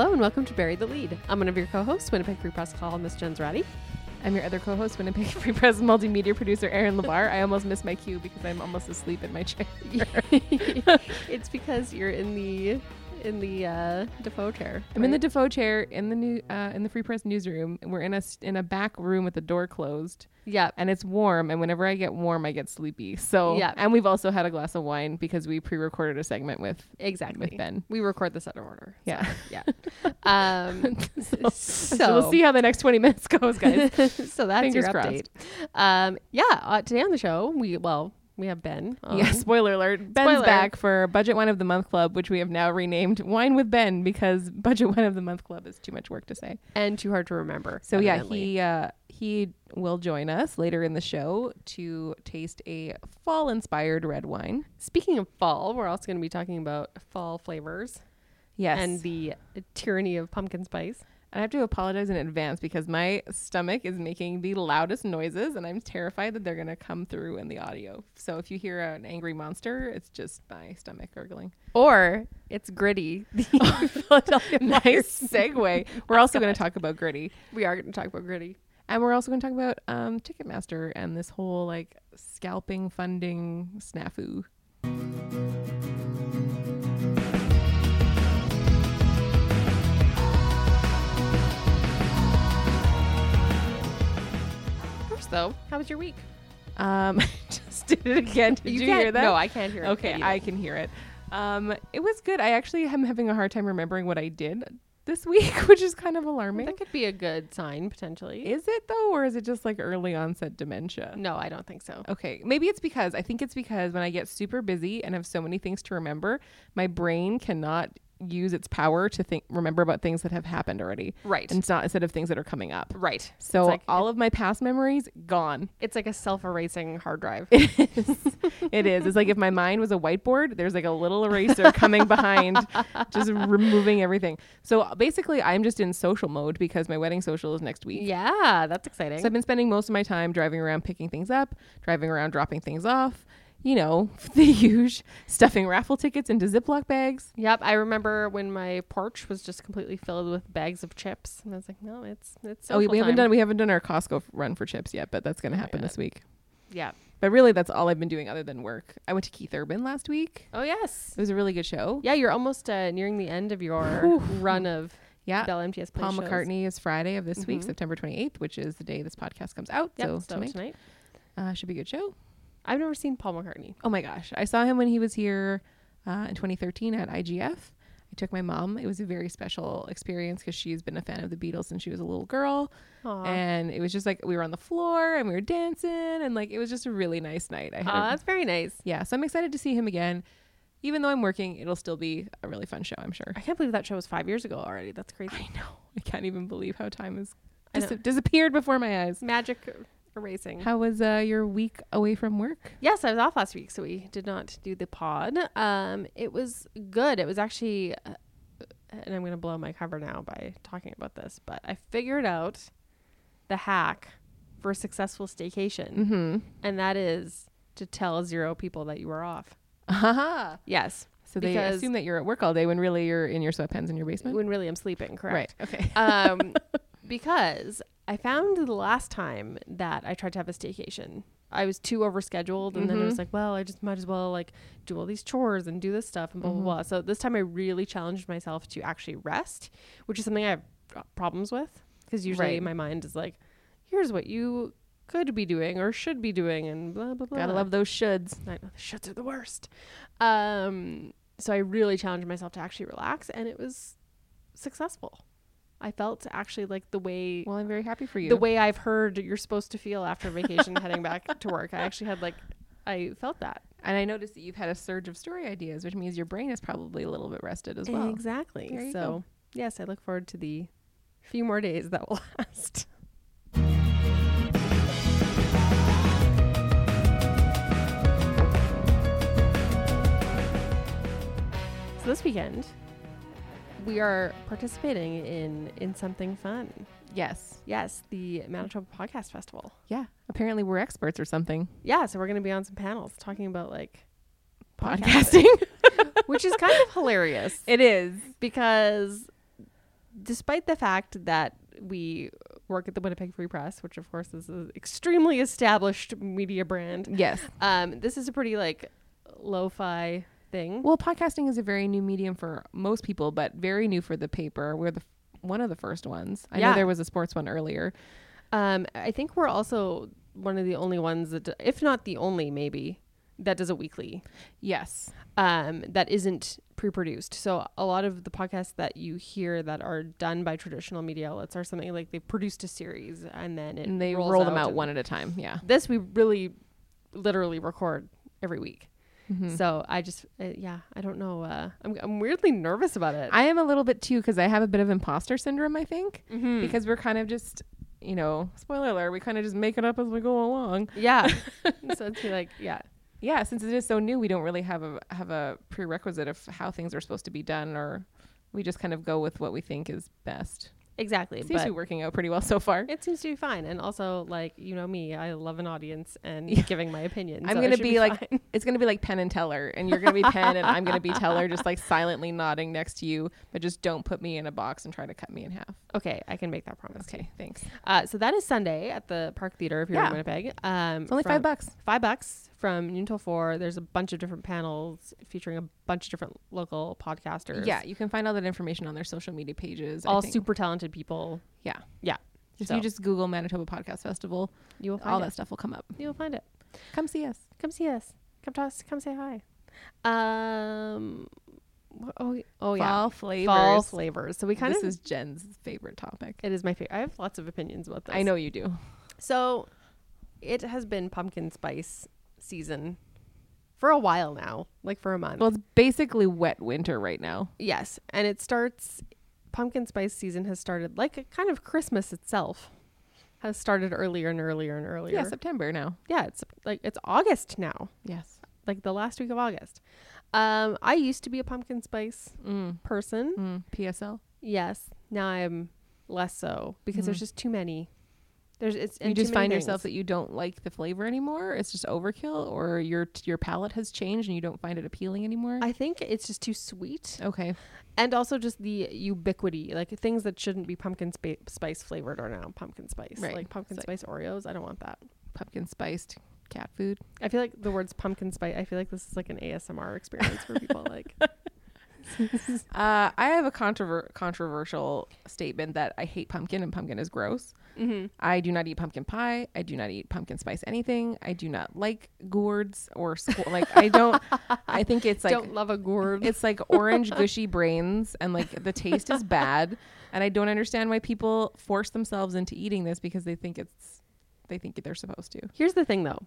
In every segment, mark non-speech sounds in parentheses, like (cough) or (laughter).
Hello and welcome to Bury the Lead. I'm one of your co-hosts, Winnipeg Free Press columnist Jen Zoratti. I'm your other co-host, Winnipeg (laughs) Free Press multimedia producer Erin Lebar. I almost missed my cue because I'm almost asleep in my chair. (laughs) it's because you're in the in the uh, Defoe chair. I'm in the? Defoe chair in the new uh, in the Free Press newsroom. We're in a s- in a back room with the door closed, yeah. and it's warm. And whenever I get warm, I get sleepy. So Yeah. and we've also had a glass of wine because we pre-recorded a segment with Exactly. with Ben. We record this out of order. so, Yeah. (laughs) yeah. Um, (laughs) (laughs) so, So, we'll see how the next 20 minutes goes, guys. so that's Fingers your crossed. update. Um, yeah. Uh, today on the show, we well, we have Ben. on. yeah, spoiler alert. Ben's Spoiler. back for Budget Wine of the Month Club, which we have now renamed Wine with Ben because (laughs) Budget Wine of the Month Club is too much work to say. and too hard to remember. So yeah, he uh, he will join us later in the show to taste a fall-inspired red wine. Speaking of fall, we're also going to be talking about fall flavors Yes, and the tyranny of pumpkin spice. I have to apologize in advance because my stomach is making the loudest noises, and I'm terrified that they're gonna come through in the audio. So if you hear an angry monster, it's just my stomach gurgling. Or it's gritty. (laughs) (laughs) The nice segue. We're also going to talk about gritty, We are going to talk about gritty. and we're also going to talk about um, Ticketmaster and this whole like scalping funding snafu. Though, how was your week? Um, (laughs) just did it again. Did you, can't- hear that? No, I can't hear it. Okay, I can hear it. Um, it was good. I actually am having a hard time remembering what I did this (laughs) week, which is kind of alarming. That could be a good sign potentially. Is it though, or is it just like early onset dementia? no, I don't think so. Okay, maybe it's because I think it's because when I get super busy and have so many things to remember, my brain cannot use its power to think remember about things that have happened already. Right. And it's not instead of things that are coming up. right. So like, all of my past memories gone. it's like a self-erasing hard drive. It is. (laughs) it is. It's like if my mind was a whiteboard, there's like a little eraser coming behind, (laughs) just removing everything. So basically, I'm just in social mode because my wedding social is next week. yeah, that's exciting. So I've been spending most of my time driving around picking things up, driving around dropping things off, you know, (laughs) the huge stuffing raffle tickets into Ziploc bags. Yep, I remember when my porch was just completely filled with bags of chips, and I was like, "No, it's it's." oh, we, haven't done we haven't done our Costco run for chips yet, but that's going to happen yet. this week. Yeah. But really, that's all I've been doing other than work. I went to Keith Urban last week. Oh yes. It was a really good show. Yeah, you're almost uh, nearing the end of your run of Yeah. Bell MTS. Paul shows. McCartney is Friday of this week, Mhm. September 28th, which is the day this podcast comes out. Yep, so so tonight, tonight. uh, should be a good show. I've never seen Paul McCartney. Oh my gosh. I saw him when he was here uh, in 2013 at IGF. I took my mom. It was a very special experience because she's been a fan of the Beatles since she was a little girl. Aw. And it was just like we were on the floor and we were dancing and like it was just a really nice night. I had a- that's very nice. yeah, so I'm excited to see him again. Even though I'm working, it'll still be a really fun show, I'm sure. I can't believe that show was five years ago already. That's crazy. I know. (laughs) I can't even believe how time has dis- disappeared before my eyes. Magic erasing. How was uh, your week away from work? Yes, I was off last week, so we did not do the pod. Um, it was good. It was actually, uh, and I'm going to blow my cover now by talking about this, but I figured out the hack for a successful staycation, Mm-hmm. and that is to tell zero people that you were off. Haha. Yes, So they assume that you're at work all day when really you're in your sweatpants in your basement. when really I'm sleeping. Correct. Right. Okay. um, (laughs) because I found the last time that I tried to have a staycation, I was too overscheduled, and then it was Mhm. like, well, I just might as well like do all these chores and do this stuff and blah Mhm. blah blah. So this time I really challenged myself to actually rest, which is something I have problems with because usually Right. my mind is like, here's what you could be doing or should be doing, and blah blah blah. Gotta love those shoulds. I know the shits are the worst. Um, so I really challenged myself to actually relax, and it was successful. I felt actually like the way Well, I'm very happy for you. the way I've heard you're supposed to feel after vacation heading back to work. I actually had like I felt that and I noticed that you've had a surge of story ideas, which means your brain is probably a little bit rested as well. exactly. So go. yes, I look forward to the few more days that will (laughs) last. So this weekend, we are participating in in something fun. Yes. Yes, the Manitoba Podcast Festival. Yeah. Apparently we're experts or something. Yeah, so we're going to be on some panels talking about like Podcasting. (laughs) which is kind of hilarious (laughs) it is. because despite the fact that we work at the Winnipeg Free Press, which of course is an extremely established media brand, Yes. um, this is a pretty like lo-fi thing. Well, podcasting is a very new medium for most people, but very new for the paper. We're the one of the first ones. I Yeah. know there was a sports one earlier. Um, I think we're also one of the only ones that, if not the only, maybe that does a weekly. Yes. Um, that isn't pre-produced. So a lot of the podcasts that you hear that are done by traditional media outlets are something like they've produced a series and then it And they rolls roll them out one at a time. Yeah. This we really, literally record every week. Mhm. So I just, uh, yeah, I don't know. Uh, I'm, I'm weirdly nervous about it. I am a little bit too because I have a bit of imposter syndrome, I think, Mhm. because we're kind of just, you know, spoiler alert, we kind of just make it up as we go along. yeah. (laughs) so it's like, yeah. Yeah, since it is so new, we don't really have a have a prerequisite of how things are supposed to be done, or we just kind of go with what we think is best. Exactly. It seems to be working out pretty well so far. it seems to be fine. And also, like, you know me, I love an audience and giving my opinion. I'm so gonna should be like- fine. It's gonna be like Penn and Teller, and you're gonna be Penn, and I'm gonna be Teller, just like (laughs) silently nodding next to you, but just don't put me in a box and try to cut me in half. okay, I can make that promise. Okay, thanks. Uh, so that is Sunday at the Park Theater if you're Yeah. in Winnipeg. Um, It's only five bucks. Five bucks from noon till four. There's a bunch of different panels featuring a bunch of different local podcasters. Yeah, you can find all that information on their social media pages. All super talented people. Yeah, Yeah. If So you just Google Manitoba Podcast Festival, you will find all it. that stuff will come up. You will find it. Come see us. Come see us. Come to us. Come say hi. Um. Oh, oh yeah. Fall flavors. Fall flavors. So we kind this of. This is Jen's favorite topic. it is my favorite. I have lots of opinions about this. I know you do. So, it has been pumpkin spice season for a while now, like for a month. Well, it's basically wet winter right now. yes, and it starts. Pumpkin spice season has started like a kind of Christmas itself has started earlier and earlier and earlier. Yeah, September now. yeah, it's like it's August now, Yes. like the last week of August. Um, I used to be a pumpkin spice Mm. person. Mm. PSL. Yes, now I'm less so because there's Mhm. just too many. There's it's You just find yourself that you don't like the flavor anymore. It's just overkill, or your your palate has changed and you don't find it appealing anymore. I think it's just too sweet. okay. and also just the ubiquity like things that shouldn't be pumpkin spa- spice flavored are now pumpkin spice Right. like pumpkin It's like- spice oreos i don't want that Pumpkin spiced cat food. i feel like the words pumpkin spice i feel like this is like an asmr experience for people like (laughs) (laughs) Uh, I have a controver- controversial statement that I hate pumpkin and pumpkin is gross. Mm-hmm. I do not eat pumpkin pie. I do not eat pumpkin spice anything. I do not like gourds or squ- like I don't. (laughs) I think it's like don't love a gourd it's like orange (laughs) gushy brains and like the taste is bad and I don't understand why people force themselves into eating this because they think it's they think they're supposed to. here's the thing though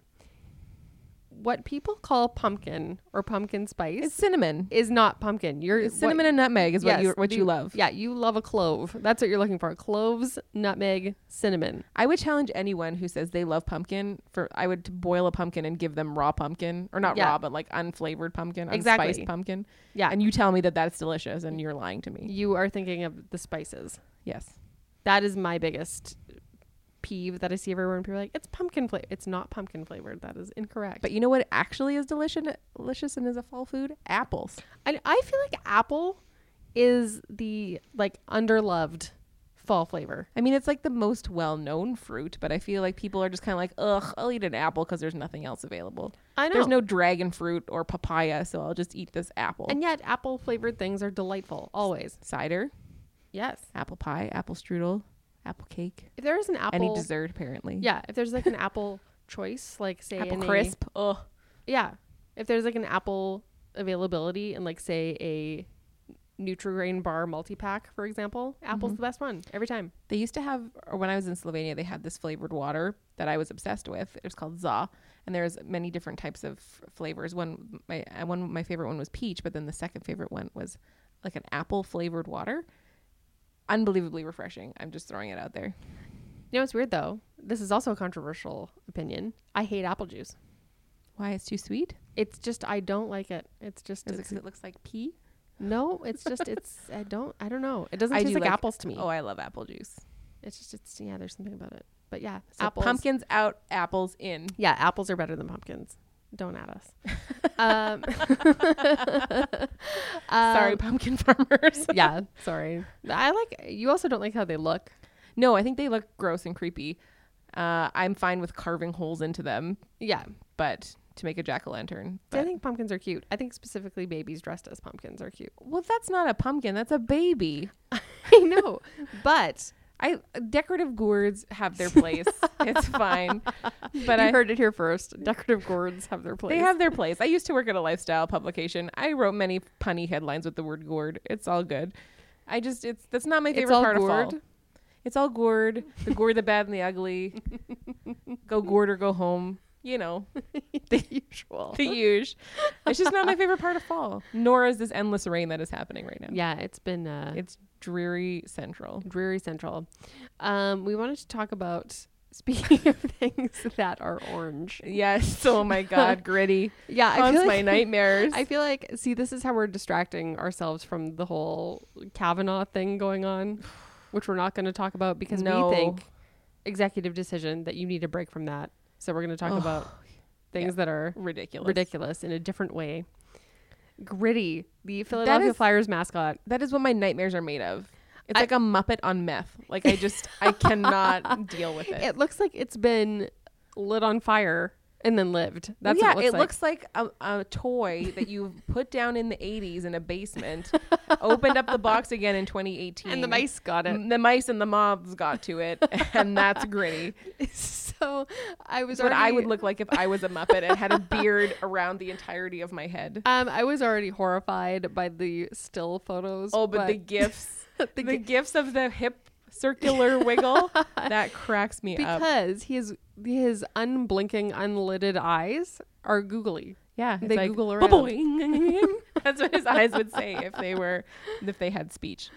what people call pumpkin or pumpkin spice It's cinnamon. is not pumpkin you're what- cinnamon and nutmeg is what you what you you- love. yeah you love a clove that's what you're looking for cloves nutmeg cinnamon I would challenge anyone who says they love pumpkin for I would to boil a pumpkin and give them raw pumpkin or not Yeah. raw but like unflavored pumpkin, Exactly. unspiced pumpkin. yeah And you tell me that that's delicious and you're lying to me. you are thinking of the spices Yes. That is my biggest peeve that I see everywhere when people are like, it's pumpkin flavor. It's not pumpkin flavored. That is incorrect. But you know what actually is delicious delicious and is a fall food? Apples. I, I feel like apple is the like underloved fall flavor. I mean, it's like the most well-known fruit, but I feel like people are just kind of like, ugh, I'll eat an apple because there's nothing else available. I know. There's no dragon fruit or papaya, so I'll just eat this apple. and yet apple flavored things are delightful always. cider, Yes. apple pie, apple strudel, apple cake, If there is an apple, any dessert apparently. yeah. If there's like an (laughs) apple choice, like say apple a- crisp. Ugh. yeah. If there's like an apple availability in like say a Nutrigrain bar multi pack, for example, apple's Mhm. the best one every time. They used to have, or when I was in Slovenia, they had this flavored water that I was obsessed with. It was called Za, and there's many different types of f- flavors. One, my uh, one, my favorite one was peach, but then the second favorite one was like an apple flavored water. Unbelievably refreshing. I'm just throwing it out there. You know what's weird though? This is also a controversial opinion. I hate apple juice. Why it's too sweet? It's just I don't like it. It's just Is it it's, 'cause it looks like pea? no. It's just it's (laughs) I don't I don't know. It doesn't I taste do like, like- apples to me. Oh, I love apple juice. It's just it's yeah. There's something about it. But yeah, So apples. pumpkins out, apples in. Yeah, apples are better than pumpkins. Don't add us. (laughs) um, (laughs) Sorry, um, pumpkin farmers. (laughs) yeah, sorry. I like. You also don't like how they look. no, I think they look gross and creepy. Uh, I'm fine with carving holes into them, Yeah, but to make a jack o' lantern. I think pumpkins are cute. I think specifically babies dressed as pumpkins are cute. Well, that's not a pumpkin. That's a baby. I know, but I decorative gourds have their (laughs) place. it's fine, but you I heard it here first. Decorative gourds have their place. they have their (laughs) place. I used to work at a lifestyle publication. I wrote many punny headlines with the word gourd. It's all good. I just it's that's not my It's favorite all part of gourd? fall. It's all gourd. The gourd, the bad, and the ugly. (laughs) go gourd or go home. You know (laughs) the usual. (laughs) the huge. It's just not my favorite part of fall. Nor is this endless rain that is happening right now. Yeah, it's been uh, It's dreary central. dreary central. Um, we wanted to talk about (laughs) speaking of things that are orange. Yes. Oh my God, gritty. Yeah, I Haunts feel my like nightmares. I feel like see this is how we're distracting ourselves from the whole Kavanaugh thing going on, (sighs) which we're not going to talk about because No. we think executive decision that you need a break from that. So we're going to talk Ugh. about (sighs) things that are ridiculous. ridiculous in a different way. Gritty, the Philadelphia is- Flyers mascot. That is what my nightmares are made of. It's I- like a Muppet on meth. Like I just I cannot (laughs) deal with it. It looks like it's been lit on fire and then lived. That's yeah, what it looks like. like a, a toy that you (laughs) put down in the 80s in a basement, opened up the box again in 2018. and the mice got it. The mice and the moths got to it, and that's gritty. (laughs) so I was what I would look like if I was a Muppet and had a beard (laughs) around the entirety of my head. Um, I was already horrified by the still photos. Oh, but, the gifs, the the, gifs of the hip circular wiggle, (laughs) that cracks me up. because his his unblinking, unlidded eyes are googly. Yeah, They like, Google around. (laughs) That's what his eyes would say if they were if they had speech.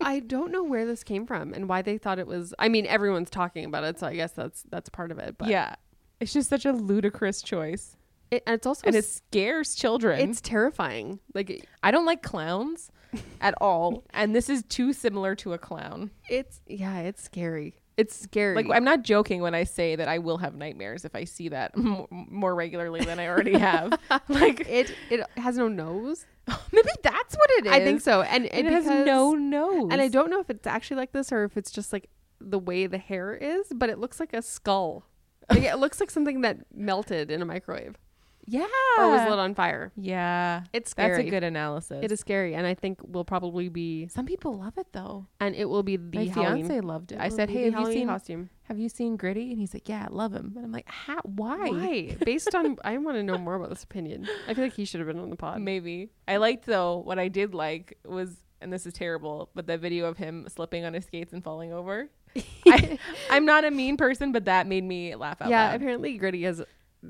I don't know where this came from and why they thought it was. I mean, everyone's talking about it, so I guess that's that's part of it. But yeah, it's just such a ludicrous choice, it, and it's also and it scares children. it's terrifying. Like I don't like clowns (laughs) at all, and this is too similar to a clown. it's yeah, it's scary. It's scary. Like I'm not joking when I say that I will have nightmares if I see that (laughs) m- more regularly than I already have. (laughs) like it it has no nose. maybe that's what it is. I think so, and, And it has no nose. And I don't know if it's actually like this or if it's just like the way the hair is, but it looks like a skull. Like it looks like something that melted in a microwave Yeah. or was lit on fire. Yeah. It's scary. That's a good analysis. It is scary, and I think we'll probably be, Some people love it though. and it will be the My Halloween. fiance loved it. I said, "Hey, have you seen costume? have you seen Gritty?" And he's like, "Yeah, I love him." And I'm like, How, "Why?" Why? (laughs) Based on, I want to know more about this opinion. I feel like he should have been on the pod. Maybe. I liked though. What I did like was, and this is terrible, but the video of him slipping on his skates and falling over. (laughs) I, I'm not a mean person, but that made me laugh out yeah, loud. Yeah, apparently Gritty has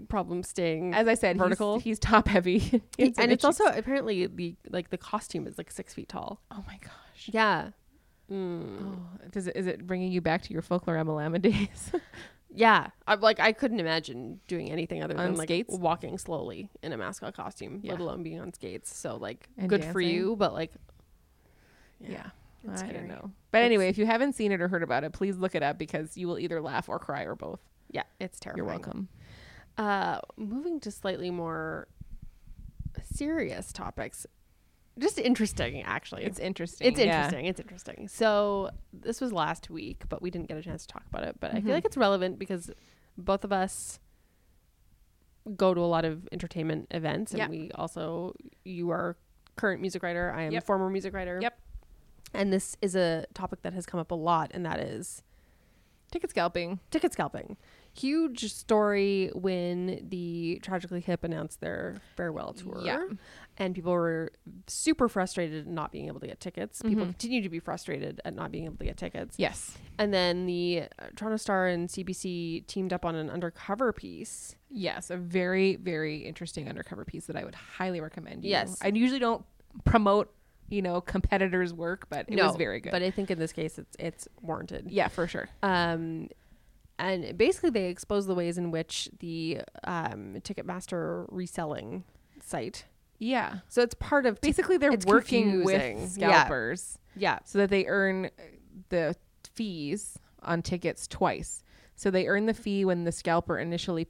problems staying As I said, vertical. He's, (laughs) he's top heavy, (laughs) and it's issue. also apparently the like the costume is like six feet tall. Oh my gosh. Yeah. Mm. Oh, does it is it bringing you back to your Folklorama days? (laughs) Yeah, I, like I couldn't imagine doing anything other On than like skates? walking slowly in a mascot costume, Yeah. let alone being on skates. So like, And good for you, but like, yeah. it's I scary. don't know. But It's- anyway, if you haven't seen it or heard about it, please look it up because you will either laugh or cry or both. yeah, it's terrible. You're welcome. Uh, moving to slightly more serious topics, just interesting actually. It's interesting. It's yeah. interesting. It's interesting. So this was last week, but we didn't get a chance to talk about it. But I Mhm. feel like it's relevant because both of us go to a lot of entertainment events, and Yeah. we also you are current music writer. I am Yep. former music writer. Yep. And this is a topic that has come up a lot, and that is Ticket scalping. ticket scalping. Huge story when the Tragically Hip announced their farewell tour. Yeah. And people were super frustrated at not being able to get tickets. People Mhm. continue to be frustrated at not being able to get tickets. Yes. And then the uh, Toronto Star and CBC teamed up on an undercover piece. Yes. A very, very interesting undercover piece that I would highly recommend. You. Yes. I usually don't promote, you know, competitors' work, but it was very good. But I think in this case, it's it's warranted. yeah, for sure. Um, and basically, they expose the ways in which the um, Ticketmaster reselling site. Yeah. So it's part of Basically, they're working confusing. with Yeah. scalpers yeah so that they earn the fees on tickets twice. So they earn the fee when the scalper initially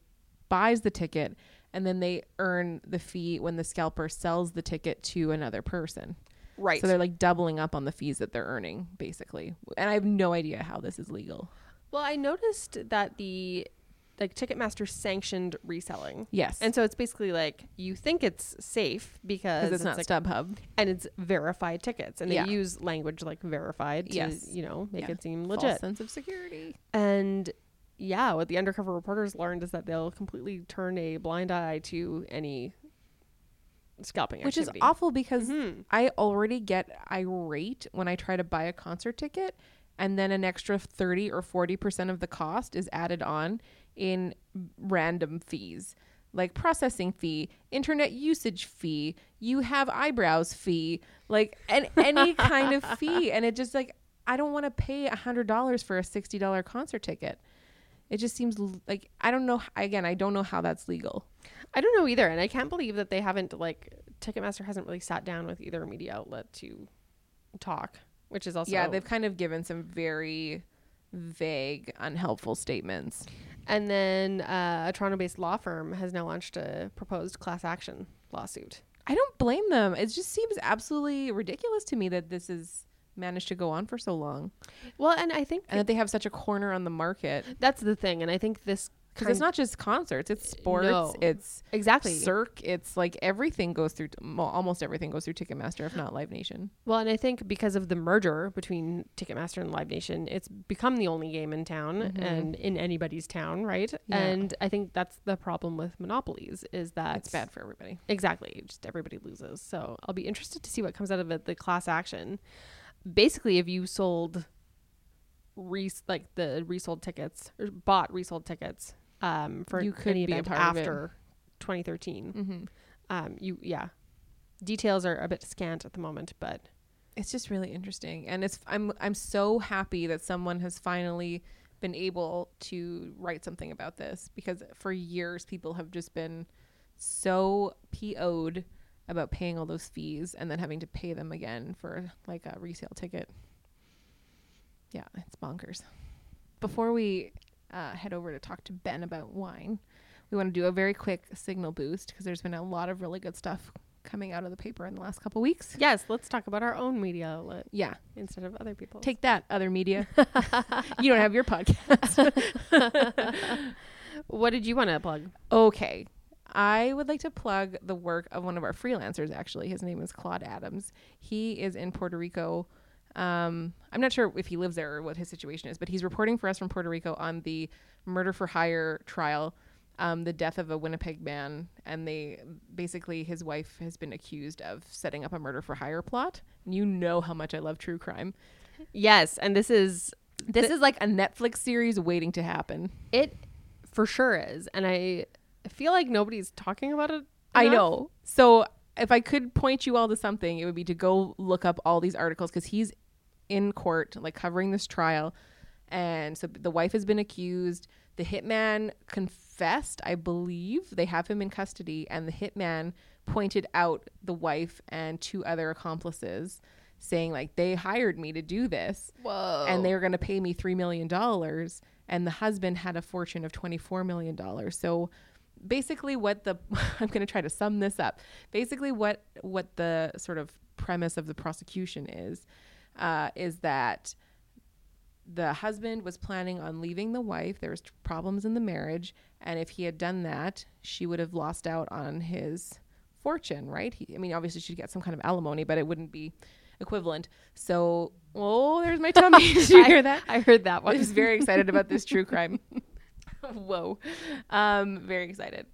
buys the ticket, and then they earn the fee when the scalper sells the ticket to another person. Right. So they're like doubling up on the fees that they're earning, basically. And I have no idea how this is legal. Well, I noticed that the like Ticketmaster sanctioned reselling. Yes. And so it's basically like you think it's safe because because it's, not like, StubHub. and it's verified tickets and Yeah. they use language like verified to Yes. you know make Yeah. it seem False legit. sense of security. And yeah, what the undercover reporters learned is that they'll completely turn a blind eye to any scalping Which is awful because Mhm. I already get irate when I try to buy a concert ticket and then an extra 30 or 40% of the cost is added on in random fees like processing fee, internet usage fee, you have eyebrows fee, like and any kind of (laughs) fee and it just like I don't want to pay $100 for a $60 concert ticket. It just seems like I don't know again, I don't know how that's legal. I don't know either, and I can't believe that they haven't like Ticketmaster hasn't really sat down with either media outlet to talk, which is also yeah, they've kind of given some very vague, unhelpful statements. And then uh, a Toronto-based law firm has now launched a proposed class action lawsuit. I don't blame them. It just seems absolutely ridiculous to me that this has managed to go on for so long Well, and I think and that they have such a corner on the market. that's the thing, and I think this Because it's not just concerts, it's sports, No. it's exactly Cirque, it's like everything goes through, well, almost everything goes through Ticketmaster, if not Live Nation. Well, and I think because of the merger between Ticketmaster and Live Nation, it's become the only game in town Mhm. and in anybody's town, right? Yeah. And I think that's the problem with monopolies is that It's bad for everybody. Exactly, just everybody loses. So I'll be interested to see what comes out of it. The class action, basically, if you sold, res like the resold tickets or bought resold tickets, um, for You could any be a event after 2013, Mm-hmm. um, you yeah, details are a bit scant at the moment, but it's just really interesting and it's i'm i'm so happy that someone has finally been able to write something about this because for years people have just been so PO'd about paying all those fees and then having to pay them again for like a resale ticket. Yeah, it's bonkers. Before we uh, head over to talk to Ben about wine, we want to do a very quick signal boost because there's been a lot of really good stuff coming out of the paper in the last couple weeks. yes, let's talk about our own media outlet Yeah, instead of other people. take that, other media. (laughs) (laughs) you don't have your podcast. (laughs) what did you want to plug? Okay. I would like to plug the work of one of our freelancers, actually. His name is Claude Adams. He is in Puerto Rico. Um, I'm not sure if he lives there or what his situation is, but he's reporting for us from Puerto Rico on the murder for hire trial, um, the death of a Winnipeg man. And they basically, his wife has been accused of setting up a murder for hire plot. And you know how much I love true crime. Yes, and this is This is like a Netflix series waiting to happen. it for sure is, and I feel like nobody's talking about it. I know. So if I could point you all to something, it would be to go look up all these articles because he's in court, like covering this trial. And so the wife has been accused. The hitman confessed, I believe. They have him in custody. And the hitman pointed out the wife and two other accomplices, saying, like, they hired me to do this Whoa. and they were going to pay me $3 million. And the husband had a fortune of $24 million. So basically what the (laughs) I'm going to try to sum this up. Basically what what the sort of premise of the prosecution is uh, is that the husband was planning on leaving the wife. There was problems in the marriage, and if he had done that, she would have lost out on his fortune, right? He, I mean, obviously she'd get some kind of alimony, but it wouldn't be equivalent. So, oh, there's my tummy. (laughs) Did you hear that? I heard that one. I was very excited about this true (laughs) crime. (laughs) Whoa. Um, very excited.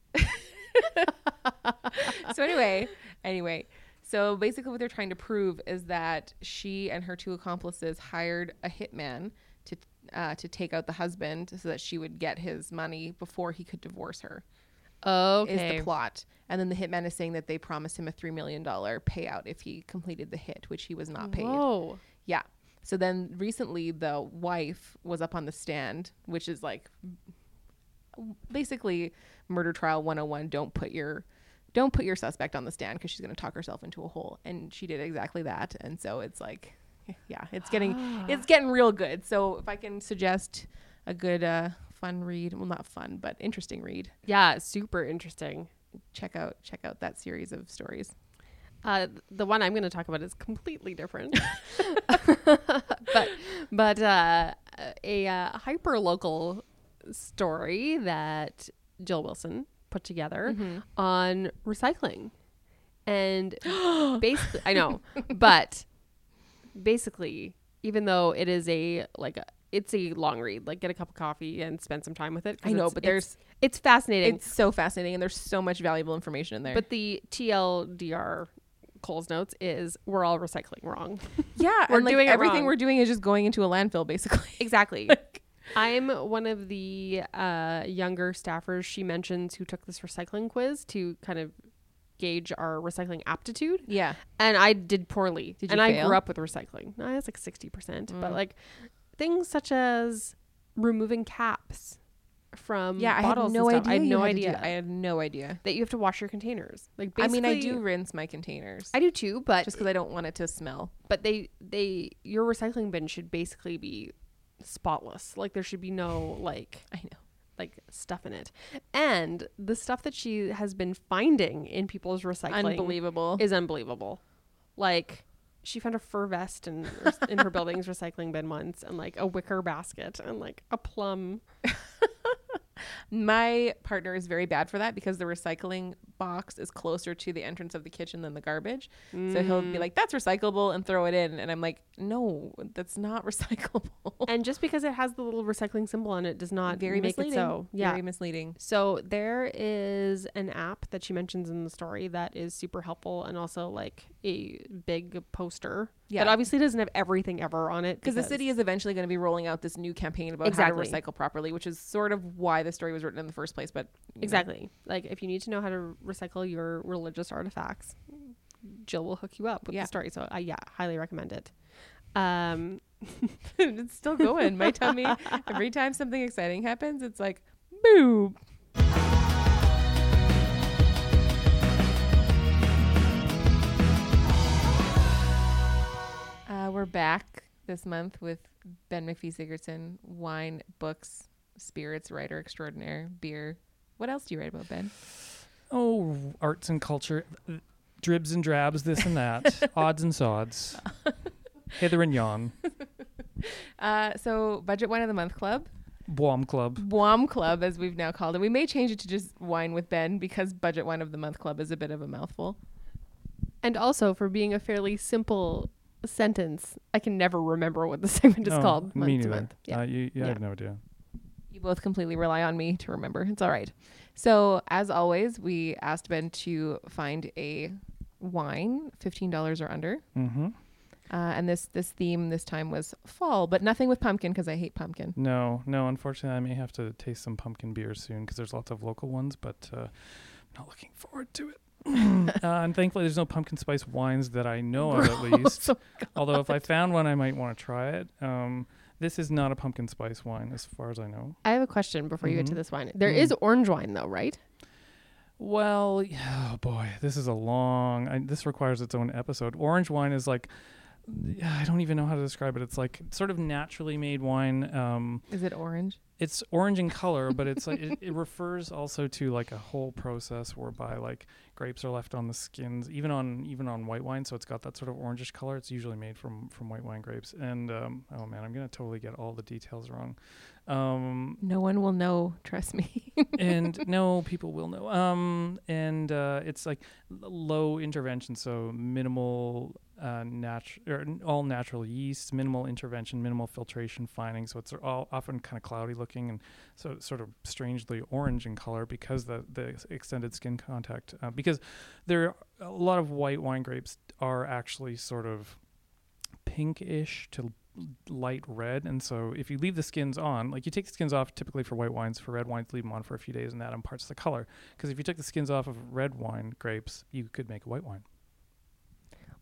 so anyway, anyway, so basically what they're trying to prove is that she and her two accomplices hired a hitman to uh, to take out the husband so that she would get his money before he could divorce her. okay. Is the plot. And then the hitman is saying that they promised him a $3 million payout if he completed the hit, which he was not paid. Whoa. Yeah. So then recently the wife was up on the stand, which is like basically murder trial 101 don't put your don't put your suspect on the stand because she's going to talk herself into a hole. And she did exactly that. And so it's like yeah it's getting (gasps) it's getting real good. So if i can suggest a good uh fun read well not fun but interesting read. Yeah, super interesting. check out check out that series of stories. Uh, the one I'm going to talk about is completely different, (laughs) (laughs) but but uh, a uh, hyper local story that Jill Wilson put together mm-hmm. on recycling, and (gasps) basically, I know, but basically, even though it is a like a, it's a long read, like get a cup of coffee and spend some time with it. I know, but it's- there's it's fascinating. it's so fascinating and there's so much valuable information in there. But the TLDR Coles notes is we're all recycling wrong. yeah, (laughs) we're and like doing it everything we're doing is just going into a landfill basically. exactly. (laughs) Like- I'm one of the uh, younger staffers she mentions who took this recycling quiz to kind of gauge our recycling aptitude. yeah. And I did poorly. Did you and you I grew up with recycling. I was like 60%. But Mm. like things such as removing caps from Yeah, I had bottles no idea. I had no idea. I had no idea. that you have to wash your containers. Like I mean, I do rinse my containers I do too, but just because I don't want it to smell. but they they your recycling bin should basically be spotless like there should be no like (laughs) I know. like stuff in it and the stuff that she has been finding in people's recycling Unbelievable. is unbelievable like she found a fur vest in in her (laughs) building's recycling bin once and like a wicker basket and like a plum (laughs) My partner is very bad for that because the recycling box is closer to the entrance of the kitchen than the garbage. So he'll Mm. be like, "That's recyclable," and throw it in, and I'm like, "No, that's not (laughs) recyclable." and just because it has the little recycling symbol on it does not very make misleading. it so yeah very misleading. So there is an app that she mentions in the story that is super helpful and also like a big poster Yeah. that obviously it doesn't have everything ever on it Because the city is eventually going to be rolling out this new campaign about Exactly. how to recycle properly, which is sort of why the story was written in the first place. But you know, exactly like if you need to know how to recycle your religious artifacts, Jill will hook you up with Yeah. the story. So I yeah, highly recommend it. Um, (laughs) it's still going. My tummy (laughs) every time something exciting happens, it's like boo. Uh, we're back this month with Ben McPhee Sigurdson, wine, books, spirits, writer extraordinaire, beer. What else do you write about, Ben? Oh, arts and culture, dribs and drabs, this and that, (laughs) odds and sods, hither and yon, (laughs) Uh, so, Budget Wine of the Month Club, Boom Club. WOM Club, as we've now called it. We may change it to just Wine with Ben because Budget Wine of the Month Club is a bit of a mouthful. and also for being a fairly simple sentence, I can never remember what the (laughs) segment is Oh, called. Me month neither. Yeah. Uh, you, Yeah. I have no idea. You both completely rely on me to remember. It's all right. So, as always, we asked Ben to find a wine, fifteen dollars or under. Mm-hmm. Uh, and this this theme this time was fall, but nothing with pumpkin because I hate pumpkin. No, no. Unfortunately, I may have to taste some pumpkin beer soon because there's lots of local ones, but uh, I'm not looking forward to it. (laughs) uh, and thankfully, there's no pumpkin spice wines that I know of, at (laughs) least. So- (laughs) Although, if I found one, I might want to try it. Um, this is not a pumpkin spice wine, as far as I know. I have a question before you get to Mhm. this wine. There is Mm. orange wine though, right? Well, oh boy, this is a long. I, this requires its own episode. Orange wine is like, I don't even know how to describe it. It's like sort of naturally made wine. Um, Is it orange? It's orange in color, but it's like it, (laughs) it refers also to like a whole process whereby like grapes are left on the skins, even on even on white wine. So it's got that sort of orangish color. It's usually made from from white wine grapes. And um, oh man, I'm gonna totally get all the details wrong. Um, No one will know. Trust me. (laughs) and no people will know um and uh it's like l- low intervention so minimal uh natural or all natural yeast minimal intervention minimal filtration fining so it's all often kind of cloudy looking and so sort of strangely orange in color because the the extended skin contact uh, because there are a lot of white wine grapes are actually sort of pinkish to light red. And so if you leave the skins on like you take the skins off typically for white wines for red wines leave them on for a few days and that imparts the color. Because if you took the skins off of red wine grapes you could make a white wine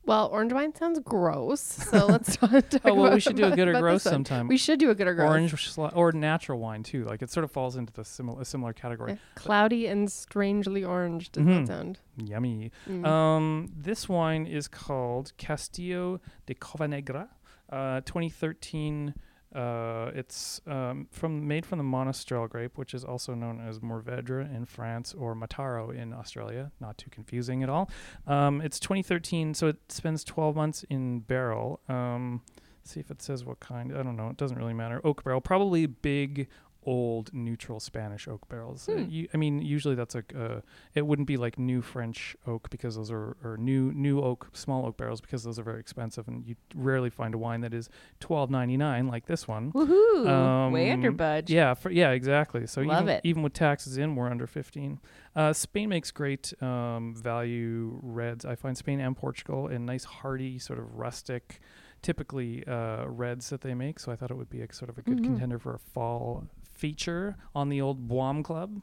Well, orange wine sounds gross, so (laughs) let's talk, talk oh well we should do a good or gross sometime We should do a good or gross. orange sli- or natural wine too like it sort of falls into the similar similar category Yeah. Cloudy and strangely orange. Does Mhm. that sound? yummy Mm. Um, this wine is called Castillo de Covanegra, uh, 2013 Uh, it's um, from made from the Monastrell grape, which is also known as Mourvedre in France or Mataro in Australia. Not too confusing at all. Um, it's 2013, so it spends 12 months in barrel. Um, see if it says what kind. I don't know. It doesn't really matter. Oak barrel, probably big old neutral Spanish oak barrels. Uh, Hmm. you, I mean, usually that's a. Uh, it wouldn't be like new French oak because those are or new new oak small oak barrels because those are very expensive, and you rarely find a wine that is twelve ninety nine like this one. Woohoo! Way under Um, budge. Yeah, for, yeah, exactly. So Love even, it. even with taxes in, we're under 15. Uh, Spain makes great um, value reds. I find Spain and Portugal and nice hearty sort of rustic, typically uh, reds that they make. So I thought it would be a sort of a good Mhm. contender for a fall feature on the old Boim Club.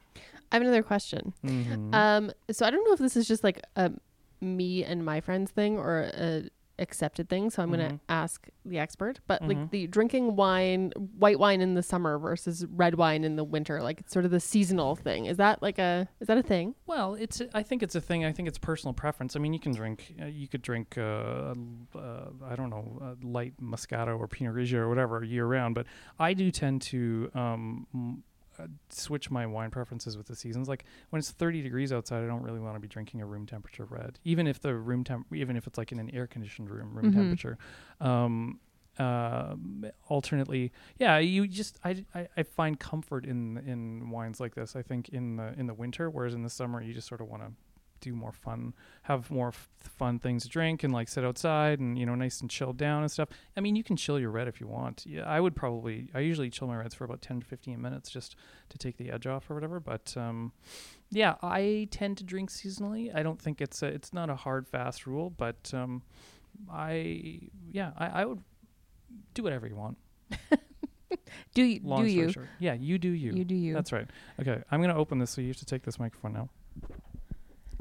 I have another question. Mhm. Um, so I don't know if this is just like a me and my friends thing or a accepted thing. So I'm gonna Mhm. ask the expert. But Mhm. like the drinking wine, white wine in the summer versus red wine in the winter, like it's sort of the seasonal thing. Is that like a is that a thing? Well, it's. I think it's a thing. I think it's personal preference. I mean, you can drink. Uh, you could drink. Uh, uh, I don't know, uh, light Moscato or Pinot Grigio or whatever year round. But I do tend to um, uh, switch my wine preferences with the seasons. Like when it's 30 degrees outside, I don't really want to be drinking a room temperature red, even if the room temp, even if it's like in an air conditioned room, room Mhm. temperature. Um, uh, alternately, yeah, you just I, I, I find comfort in in wines like this. I think in the in the winter, whereas in the summer, you just sort of want to do more fun, have more f- fun things to drink, and like sit outside and you know nice and chilled down and stuff. I mean, you can chill your red if you want. Yeah, I would probably I usually chill my reds for about ten to fifteen minutes just to take the edge off or whatever. But um, yeah, I tend to drink seasonally. I don't think it's a, it's not a hard fast rule, but um, I yeah I, I would do whatever you want. (laughs) Do you? Long do you? short. Yeah, you do you. You do you. That's right. Okay, I'm gonna open this, so you have to take this microphone now.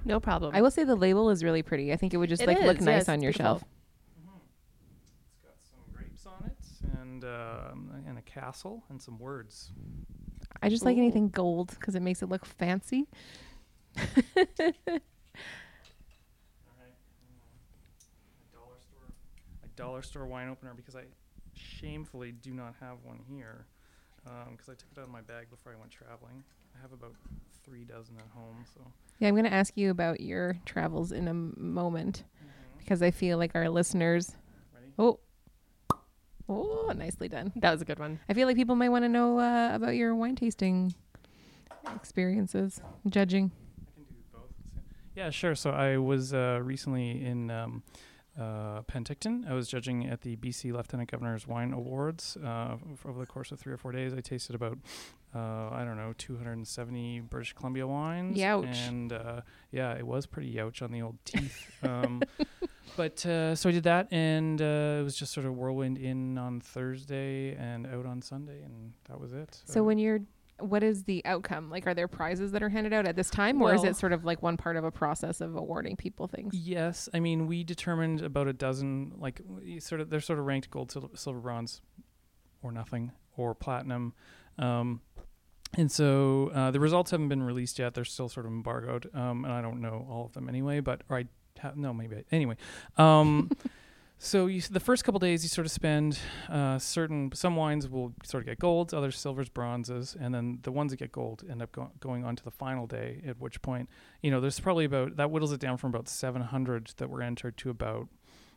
No problem. I will say the label is really pretty. I think it would just It like look is, nice yes, on your beautiful. shelf. Mm-hmm. It's got some grapes on it, and uh, and a castle, and some words. I just like Ooh. anything gold because it makes it look fancy. (laughs) Mm-hmm. A dollar store, a dollar store wine opener because I shamefully do not have one here um, because I took it out of my bag before I went traveling. I have about three dozen at home, so. Yeah, I'm going to ask you about your travels in a m- moment because I feel like our listeners. Ready? Oh, oh, nicely done. that was a good one. I feel like people might want to know uh, about your wine tasting experiences, judging. I can do both. Yeah, sure. So I was uh, recently in um, uh, Penticton. I was judging at the BC Lieutenant Governor's Wine Awards. Uh, over the course of three or four days, I tasted about uh, I don't know 270 British Columbia wines. Youch. And uh, yeah, it was pretty youch on the old teeth. um, (laughs) but uh, so I did that, and uh, it was just sort of whirlwind in on Thursday and out on Sunday, and that was it. So when you're, what is the outcome? Like, are there prizes that are handed out at this time, or is it sort of like one part of a process of awarding people things? Yes, I mean we determined about a dozen, like sort of they're sort of ranked gold, sil- silver, bronze, or nothing, or platinum, um, and so uh, the results haven't been released yet. They're still sort of embargoed, um, and I don't know all of them anyway. But or I have no, maybe I, anyway. Um, (laughs) so you, the first couple days you sort of spend uh, certain some wines will sort of get golds, others silvers, bronzes, and then the ones that get gold end up go- going on to the final day. At which point you know, there's probably about that whittles it down from about 700 that were entered to about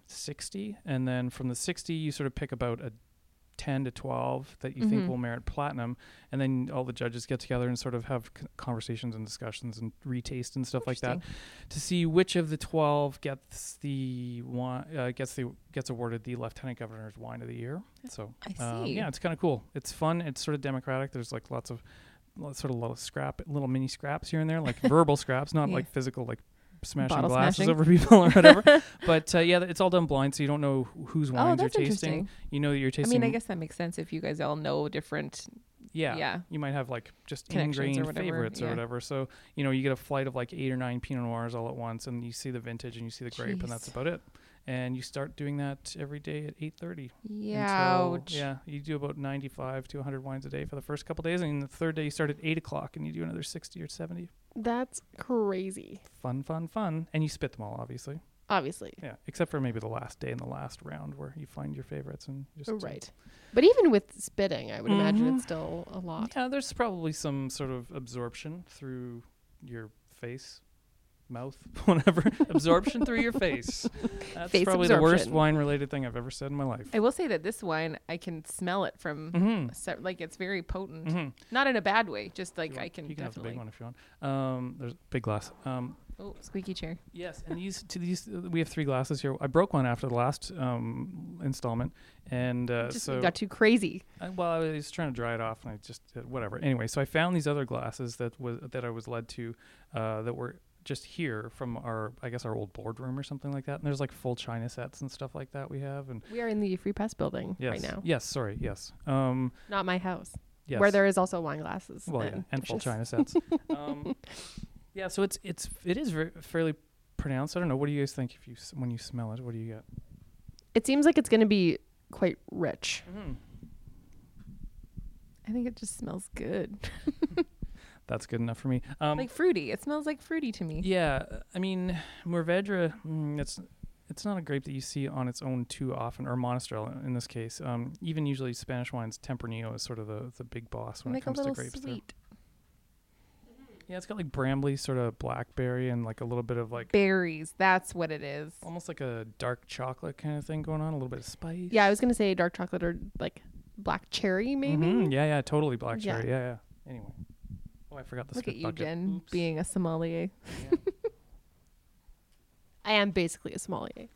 60, and then from the 60 you sort of pick about a 10 to 12 that you think Mhm. will merit platinum, and then all the judges get together and sort of have c- conversations and discussions and retaste and stuff like that to see which of the 12 gets the one uh, gets the gets awarded the lieutenant governor's wine of the year. So um, yeah, it's kind of cool. It's fun. It's sort of democratic. There's like lots of sort of little scrap, little mini scraps here and there, like verbal scraps, not Yeah. like physical, like smashing Bottle glasses smashing. over people or whatever. (laughs) but uh, yeah, it's all done blind, so you don't know wh- whose Oh, wines you're tasting. You know that you're tasting. I mean, I guess that makes sense if you guys all know different. yeah, yeah. You might have like just or ingrained whatever, favorites or whatever. So you know, you get a flight of like eight or nine Pinot Noirs all at once, and you see the vintage and you see the grape, and that's about it. And you start doing that every day at eight thirty. Yeah. ouch. Yeah, you do about ninety-five to hundred wines a day for the first couple days, and the third day you start at eight o'clock, and you do another sixty or seventy. That's crazy. Fun, fun, fun, and you spit them all, obviously. obviously. Yeah, except for maybe the last day and the last round where you find your favorites and just right. But even with spitting, I would imagine Mhm. it's still a lot. Yeah, there's probably some sort of absorption through your face, mouth, (laughs) whatever. absorption through your (laughs) face. That's Face probably the worst wine-related thing I've ever said in my life. I will say that this wine, I can smell it from Mm-hmm. se- like it's very potent. Mm-hmm. Not in a bad way, just like You I want- can You can have the big one if you want. Um, there's a big glass. Um, Oh, squeaky chair. yes, and these to these uh, we have three glasses here. I broke one after the last um, installment, and uh, Just so got too crazy. I, well, I was trying to dry it off, and I just uh, whatever. Anyway, so I found these other glasses that was that I was led to uh, that were just here from our I guess our old boardroom or something like that. And there's like full china sets and stuff like that we have. And We are in the Free Press building yes, right now. yes, sorry, yes, um, Not my house, yes, where there is also wine glasses. well, yeah, and full china sets. (laughs) um, yeah, so it's it's it is very, fairly pronounced. I don't know. What do you guys think if you s- when you smell it? What do you get? It seems like it's going to be quite rich. Mm-hmm. I think it just smells good. (laughs) That's good enough for me. Um, like fruity. It smells like fruity to me. Yeah, I mean, Mourvedre, mm, it's it's not a grape that you see on its own too often, or Monastrell in this case. Um, even usually Spanish wines, Tempranillo is sort of the, the big boss when like it comes to grapes. sweet. Yeah, it's got like brambly, sort of blackberry, and like a little bit of like Berries. That's what it is. almost like a dark chocolate kind of thing going on, a little bit of spice. Yeah, I was going to say dark chocolate or like black cherry, maybe. Mhm, Yeah, yeah, totally black Yeah. cherry. Yeah, yeah. Anyway, oh, I forgot the Look spit at you, bucket. Jen, Oops. being a sommelier. Yeah. (laughs) I am basically a sommelier.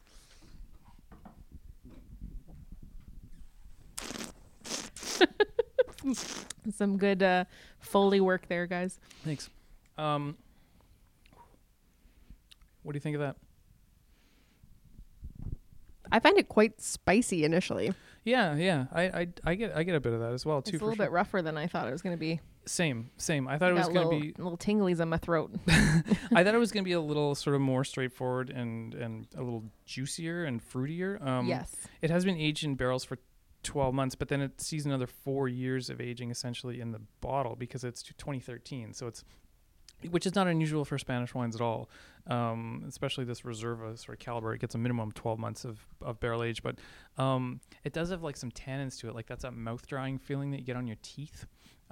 (laughs) Some good uh, Foley work there, guys. Thanks. Um, what do you think of that? I find it quite spicy initially. Yeah, yeah. I, I, I get I get a bit of that as well It's too. a for little sure. bit rougher than I thought it was going to be. Same, same. I thought it was gonna little, be. little tinglies on my throat. (laughs) I thought it was gonna be a little sort of more straightforward and and a little juicier and fruitier. Um, yes. It has been aged in barrels for 12 months, but then it sees another four years of aging essentially in the bottle because it's 2013. So it's, which is not unusual for Spanish wines at all. Um, especially this Reserva sort of caliber, it gets a minimum 12 months of, of barrel age, but um, it does have like some tannins to it. Like that's that mouth drying feeling that you get on your teeth.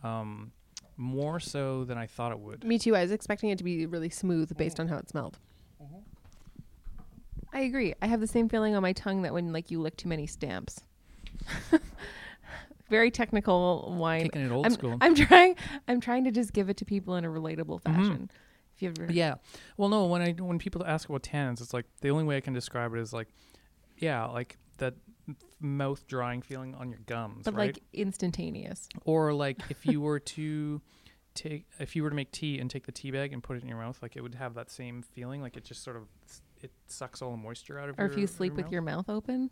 Um, more so than I thought it would. Me too. I was expecting it to be really smooth based on how it smelled. I agree. I have the same feeling on my tongue that when like you lick too many stamps. (laughs) Very technical wine. Kicking it old I'm, school. I'm trying. I'm trying to just give it to people in a relatable Mhm. fashion. If you ever, Yeah. Well, no. When I when people ask about tannins, it's like the only way I can describe it is like, yeah, like that mouth drying feeling on your gums, but right? like instantaneous. or like if you (laughs) were to take if you were to make tea and take the tea bag and put it in your mouth, like it would have that same feeling. Like it just sort of it sucks all the moisture out of Or your if you sleep with mouth. your mouth open,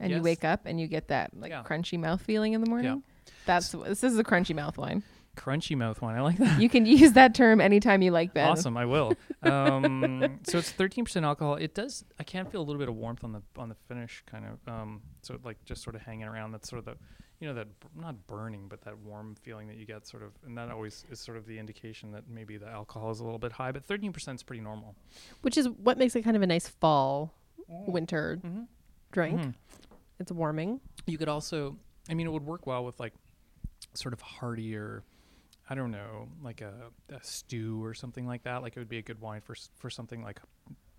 and you wake up and you get that like Yeah. crunchy mouth feeling in the morning. That's this is a crunchy mouth wine. Crunchy mouth wine. I like that. You can use that term anytime you like, Ben. Awesome, I will. Um, (laughs) so it's thirteen percent alcohol. It does. I can feel a little bit of warmth on the on the finish, kind of. Um, so like just sort of hanging around. That's sort of the, you know, that b- not burning, but that warm feeling that you get, sort of, and that always is sort of the indication that maybe the alcohol is a little bit high. But thirteen percent is pretty normal. Which is what makes it kind of a nice fall, winter Mm-hmm. drink. It's warming. You could also, I mean, it would work well with like sort of heartier. I don't know, like a, a stew or something like that. Like it would be a good wine for for something like,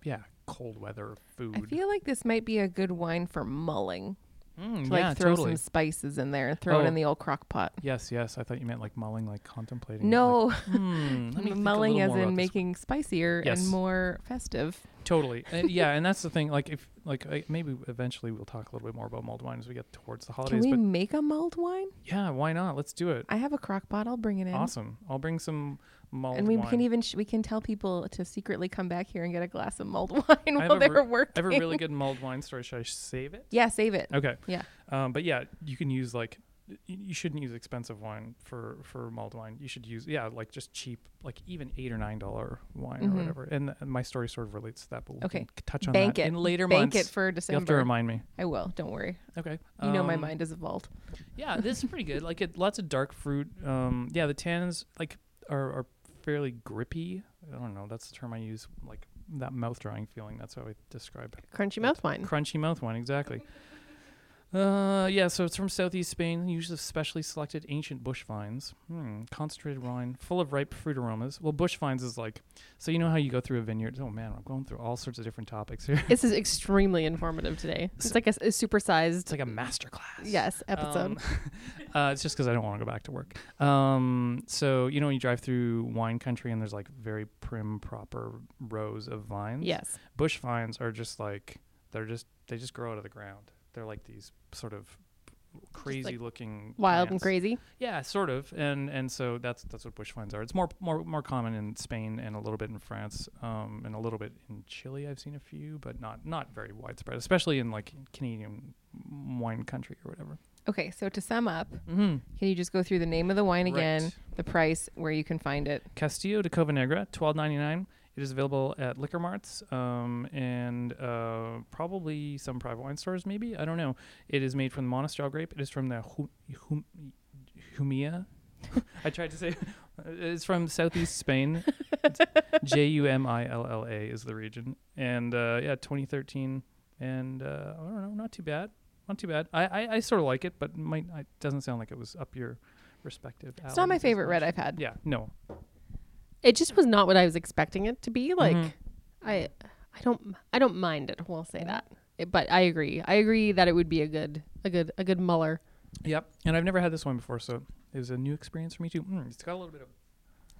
yeah, cold weather food. I feel like this might be a good wine for mulling. Mm, To like yeah, throw totally. some spices in there and throw it Oh. in the old crock pot. Yes, yes. I thought you meant like mulling, like contemplating. No, like, (laughs) hmm, let me think a mulling as in this. making spicier Yes. and more festive. Totally. (laughs) Uh, yeah, and that's the thing. Like, if like I, maybe eventually we'll talk a little bit more about mulled wine as we get towards the holidays. Can we make a mulled wine? yeah, why not? Let's do it. I have a crock pot. I'll bring it in. Awesome. I'll bring some mulled And we wine. can even sh- we can tell people to secretly come back here and get a glass of mulled (laughs) wine while they're re- working. I have a really good mulled wine story. Should I save it? yeah, save it. Okay. Yeah. Um, but yeah, you can use like you shouldn't use expensive wine for for mulled wine. You should use yeah, like just cheap, like even eight or nine dollar wine Mhm. or whatever. And, and my story sort of relates to that, but Okay. touch on Bank that it in later Bank months. it for December. You'll December. have to remind me. I will. Don't worry. Okay. You know my Um, mind is a vault. Yeah, this is pretty good. Like it, lots of dark fruit. Um, yeah, the tannins like are, are fairly grippy. I don't know. That's the term I use. Like that mouth drying feeling. That's how I describe it. Crunchy mouth wine. Crunchy mouth wine, exactly. (laughs) Uh, yeah, so it's from southeast Spain, usually specially selected ancient bush vines. Hmm, concentrated wine, full of ripe fruit aromas. Well, bush vines is like, so you know how you go through a vineyard. Oh man, I'm going through all sorts of different topics here. This is (laughs) extremely informative today. It's like a, a supersized It's like a master class. yes episode. Um, (laughs) uh, it's just because I don't want to go back to work. Um, so you know when you drive through wine country and there's like very prim, proper rows of vines. yes. Bush vines are just like they're just they just grow out of the ground. They're like these sort of crazy looking Wild and crazy. Yeah, sort of. And and so that's that's what bush vines are. It's more more more common in Spain and a little bit in France, um, and a little bit in Chile. I've seen a few, but not not very widespread, especially in like Canadian wine country or whatever. Okay, so to sum up, Mm-hmm. can you just go through the name of the wine again, Right. the price, where you can find it? Castillo de ninety nine. It is available at liquor marts um, and uh, probably some private wine stores. Maybe I don't know. It is made from the Monastrell grape. It is from the Hu- Hum- Jumilla. (laughs) I tried to say it's from southeast Spain. J U M I L L A is the region, and uh, yeah, 2013, and uh, I don't know, not too bad, not too bad. I I, I sort of like it, but might it doesn't sound like it was up your respective. It's not my favorite red I've had. Yeah, no, It just was not what I was expecting it to be. Like Mhm. I I don't I don't mind it. We'll say that. It- but I agree. I agree that it would be a good a good a good muller. Yep. And I've never had this one before, so it was a new experience for me too. Mm, it's got a little bit of.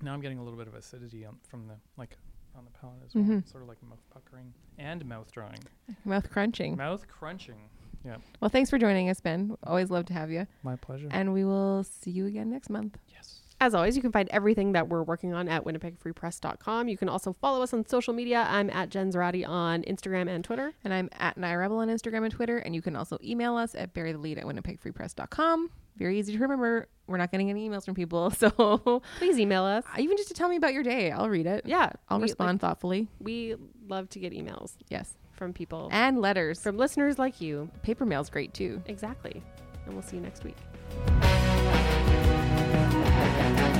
Now I'm getting a little bit of acidity on, from the like on the palate as well, Mhm. sort of like mouth puckering and mouth drying, Mouth crunching. mouth crunching. Yeah. Well, thanks for joining us, Ben. Always love to have you. My pleasure. And we will see you again next month. yes. As always, you can find everything that we're working on at winnipegfreepress.com. You can also follow us on social media. I'm at Jen Zoratti on Instagram and Twitter. And I'm at NiRebel on Instagram and Twitter. And you can also email us at burythelead at winnipegfreepress.com. Very easy to remember. We're not getting any emails from people. (laughs) So Please email us. Uh, even just to tell me about your day, I'll read it. Yeah, I'll we, respond thoughtfully. we love to get emails Yes. from people, And letters. from listeners like you. Paper mail's great too. Exactly. And we'll see you next week. Bye.